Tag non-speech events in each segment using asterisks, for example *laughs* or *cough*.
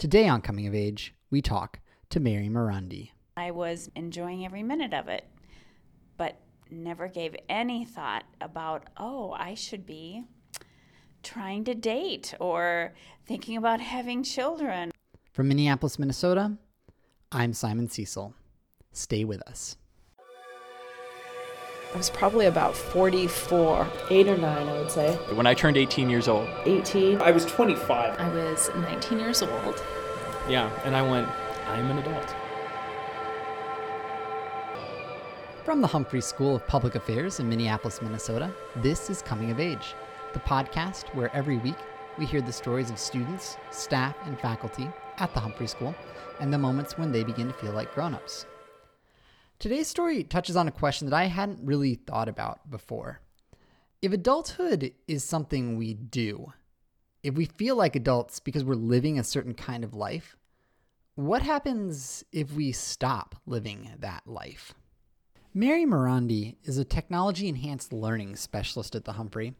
Today on Coming of Age, we talk to Mary Maronde. I was enjoying every minute of it, but never gave any thought about, oh, I should be trying to date or thinking about having children. From Minneapolis, Minnesota, I'm Simon Cecil. Stay with us. I was probably about 44, 8 or 9, I would say. When I turned 18 years old. 18. I was 25. I was 19 years old. Yeah, and I went, I'm an adult. From the Humphrey School of Public Affairs in Minneapolis, Minnesota, this is Coming of Age, the podcast where every week we hear the stories of students, staff, and faculty at the Humphrey School and the moments when they begin to feel like grown ups. Today's story touches on a question that I hadn't really thought about before. If adulthood is something we do, if we feel like adults because we're living a certain kind of life, what happens if we stop living that life? Mary Maronde is a technology enhanced learning specialist at the Humphrey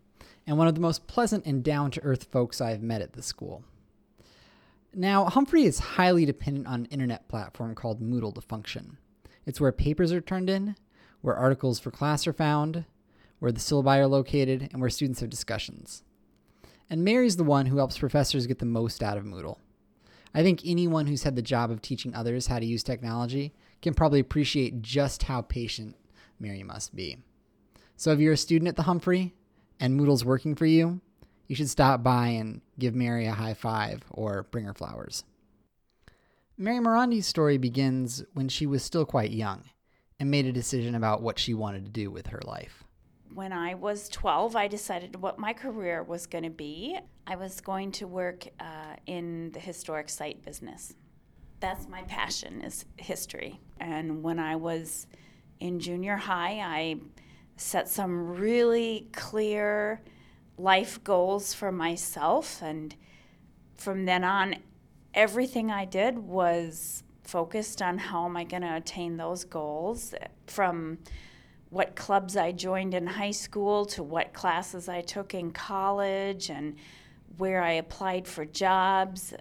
and one of the most pleasant and down to earth folks I've met at the school. Now, Humphrey is highly dependent on an internet platform called Moodle to function. It's where papers are turned in, where articles for class are found, where the syllabi are located, and where students have discussions. And Mary's the one who helps professors get the most out of Moodle. I think anyone who's had the job of teaching others how to use technology can probably appreciate just how patient Mary must be. So if you're a student at the Humphrey and Moodle's working for you, you should stop by and give Mary a high five or bring her flowers. Mary Maronde's story begins when she was still quite young and made a decision about what she wanted to do with her life. When I was 12, I decided what my career was going to be. I was going to work uh, in the historic site business. That's my passion is history. And when I was in junior high, I set some really clear life goals for myself and from then on everything I did was focused on how am I going to attain those goals from what clubs I joined in high school to what classes I took in college and where I applied for jobs.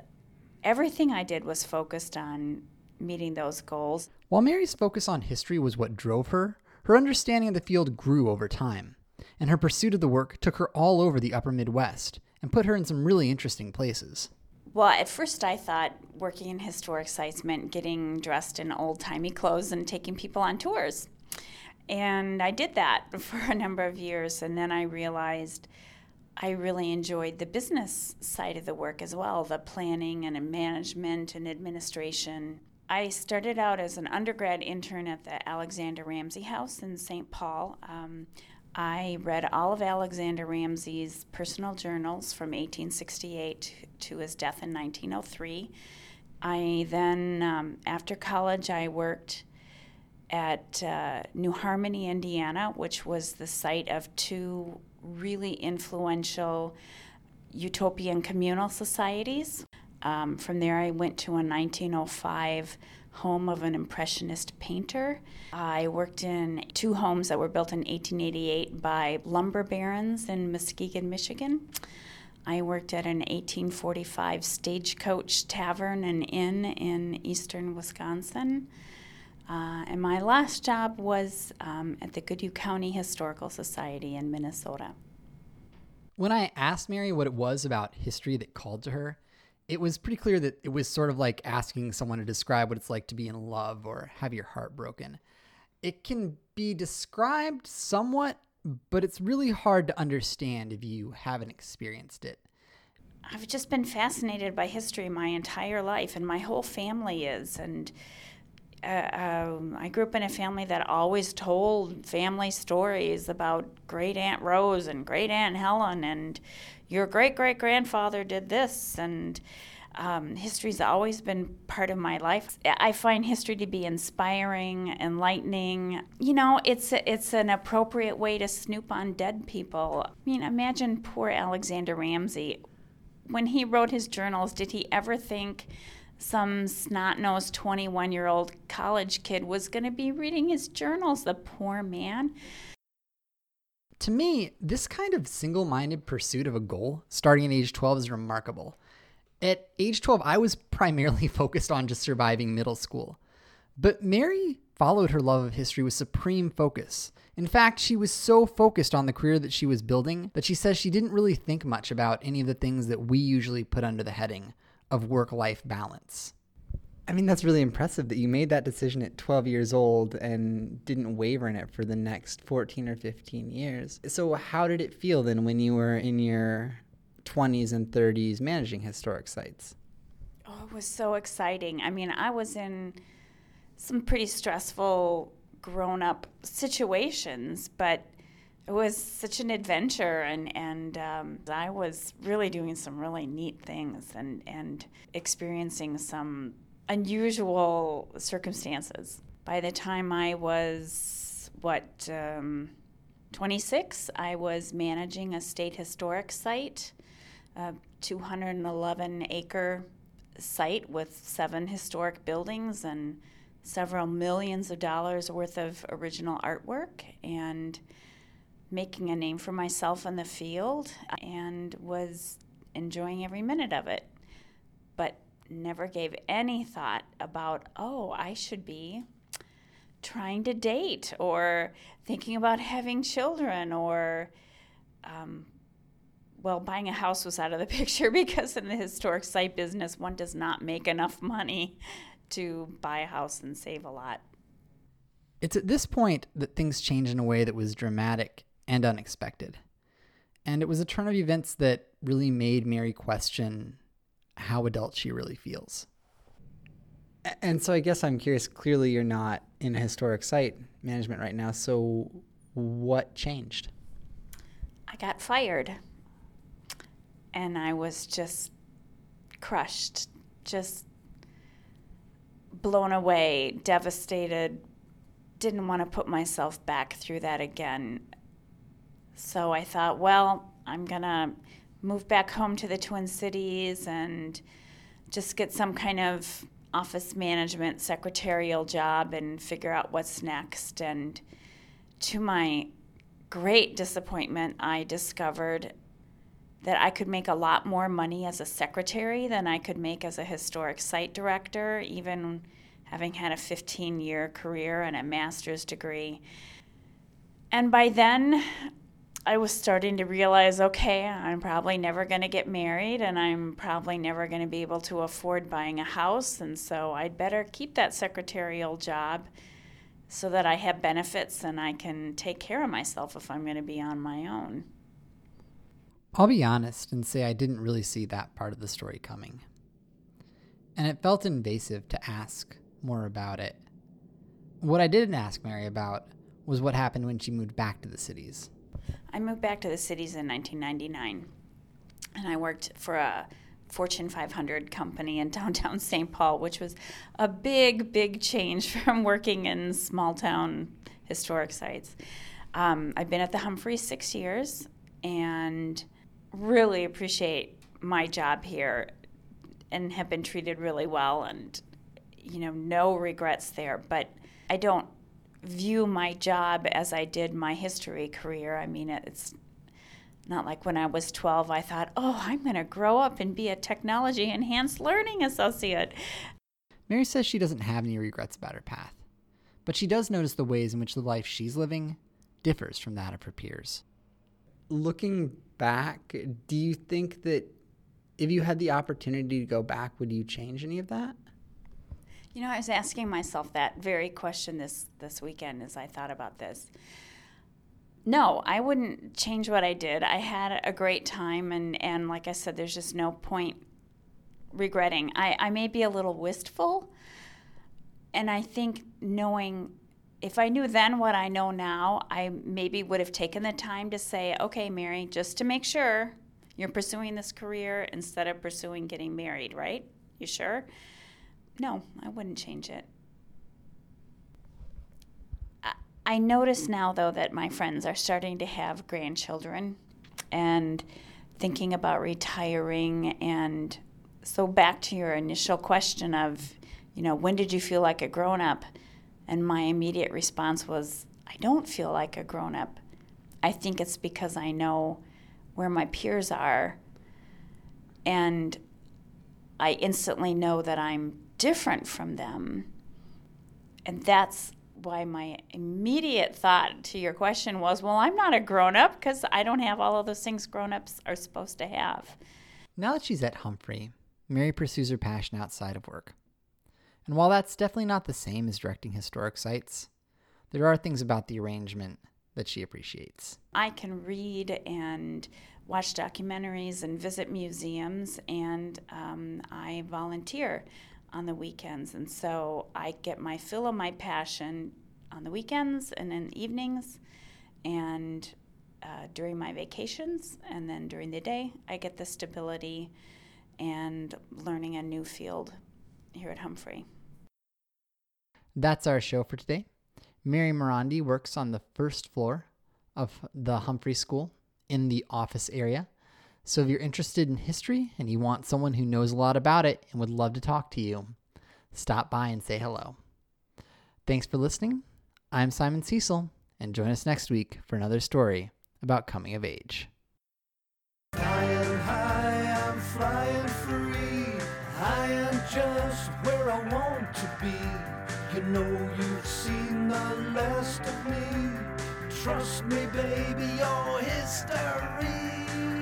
Everything I did was focused on meeting those goals. While Mary's focus on history was what drove her, her understanding of the field grew over time, and her pursuit of the work took her all over the upper Midwest and put her in some really interesting places. Well, at first I thought working in historic sites meant getting dressed in old timey clothes and taking people on tours. And I did that *laughs* for a number of years, and then I realized I really enjoyed the business side of the work as well the planning and management and administration. I started out as an undergrad intern at the Alexander Ramsey House in St. Paul. Um, I read all of Alexander Ramsey's personal journals from 1868 to his death in 1903. I then, um, after college, I worked at uh, New Harmony, Indiana, which was the site of two really influential utopian communal societies. Um, from there, I went to a 1905 home of an Impressionist painter. I worked in two homes that were built in 1888 by lumber barons in Muskegon, Michigan. I worked at an 1845 stagecoach tavern and inn in eastern Wisconsin. Uh, and my last job was um, at the Goodhue County Historical Society in Minnesota. When I asked Mary what it was about history that called to her, it was pretty clear that it was sort of like asking someone to describe what it's like to be in love or have your heart broken. It can be described somewhat, but it's really hard to understand if you haven't experienced it. I've just been fascinated by history my entire life, and my whole family is. And uh, um, I grew up in a family that always told family stories about great Aunt Rose and great Aunt Helen, and your great great grandfather did this, and um, history's always been part of my life. I find history to be inspiring, enlightening. You know, it's a, it's an appropriate way to snoop on dead people. I mean, imagine poor Alexander Ramsey. When he wrote his journals, did he ever think some snot nosed 21 year old college kid was going to be reading his journals? The poor man. To me, this kind of single minded pursuit of a goal starting at age 12 is remarkable. At age 12, I was primarily *laughs* focused on just surviving middle school. But Mary followed her love of history with supreme focus. In fact, she was so focused on the career that she was building that she says she didn't really think much about any of the things that we usually put under the heading of work life balance. I mean, that's really impressive that you made that decision at 12 years old and didn't waver in it for the next 14 or 15 years. So, how did it feel then when you were in your 20s and 30s managing historic sites? Oh, it was so exciting. I mean, I was in some pretty stressful grown up situations, but it was such an adventure and, and um, I was really doing some really neat things and, and experiencing some unusual circumstances. By the time I was, what, um, 26, I was managing a state historic site, a 211 acre site with seven historic buildings and several millions of dollars worth of original artwork and making a name for myself in the field and was enjoying every minute of it. But never gave any thought about, oh, I should be trying to date or thinking about having children or, um, well, buying a house was out of the *laughs* picture because in the historic site business, one does not make enough money to buy a house and save a lot. It's at this point that things change in a way that was dramatic and unexpected. And it was a turn of events that really made Mary question how adult she really feels. And so I guess I'm curious clearly you're not in historic site management right now. So what changed? I got fired. And I was just crushed, just blown away, devastated, didn't want to put myself back through that again. So I thought, well, I'm going to move back home to the Twin Cities and just get some kind of office management secretarial job and figure out what's next. And to my great disappointment, I discovered that I could make a lot more money as a secretary than I could make as a historic site director, even having had a 15 year career and a master's degree. And by then, I was starting to realize okay, I'm probably never going to get married and I'm probably never going to be able to afford buying a house. And so I'd better keep that secretarial job so that I have benefits and I can take care of myself if I'm going to be on my own. I'll be honest and say I didn't really see that part of the story coming. And it felt invasive to ask more about it. What I didn't ask Mary about was what happened when she moved back to the cities. I moved back to the cities in 1999, and I worked for a Fortune 500 company in *laughs* downtown St. Paul, which was a big, big change *laughs* from working in small town historic sites. Um, I've been at the Humphrey six years and really appreciate my job here and have been treated really well and you know no regrets there but i don't view my job as I did my history career. I mean, it's not like when I was 12, I thought, oh, I'm going to grow up and be a technology enhanced learning associate. Mary says she doesn't have any regrets about her path, but she does notice the ways in which the life she's living differs from that of her peers. Looking back, do you think that if you had the opportunity to go back, would you change any of that? You know, I was asking myself that very question this this weekend as I thought about this. No, I wouldn't change what I did. I had a great time, and and like I said, there's just no point regretting. I I may be a little wistful, and I think knowing. If I knew then what I know now, I maybe would have taken the time to say, okay, Mary, just to make sure you're pursuing this career instead of pursuing getting married, right? You sure? No, I wouldn't change it. I, I notice now, though, that my friends are starting to have grandchildren and thinking about retiring. And so, back to your initial question of, you know, when did you feel like a grown up? And my immediate response was, I don't feel like a grown up. I think it's because I know where my peers are. And I instantly know that I'm different from them. And that's why my immediate thought to your question was well, I'm not a grown up because I don't have all of those things grown ups are supposed to have. Now that she's at Humphrey, Mary pursues her passion outside of work. And while that's definitely not the same as directing historic sites, there are things about the arrangement that she appreciates. I can read and watch documentaries and visit museums, and um, I volunteer on the weekends. And so I get my fill of my passion on the weekends and in the evenings and uh, during my vacations. And then during the day, I get the stability and learning a new field here at Humphrey. That's our show for today. Mary Maronde works on the first floor of the Humphrey School in the office area. So if you're interested in history and you want someone who knows a lot about it and would love to talk to you, stop by and say hello. Thanks for listening. I'm Simon Cecil, and join us next week for another story about coming of age. Flying high, I'm flying free. I am just where I want to be. You know you've seen the last of me. Trust me, baby, your history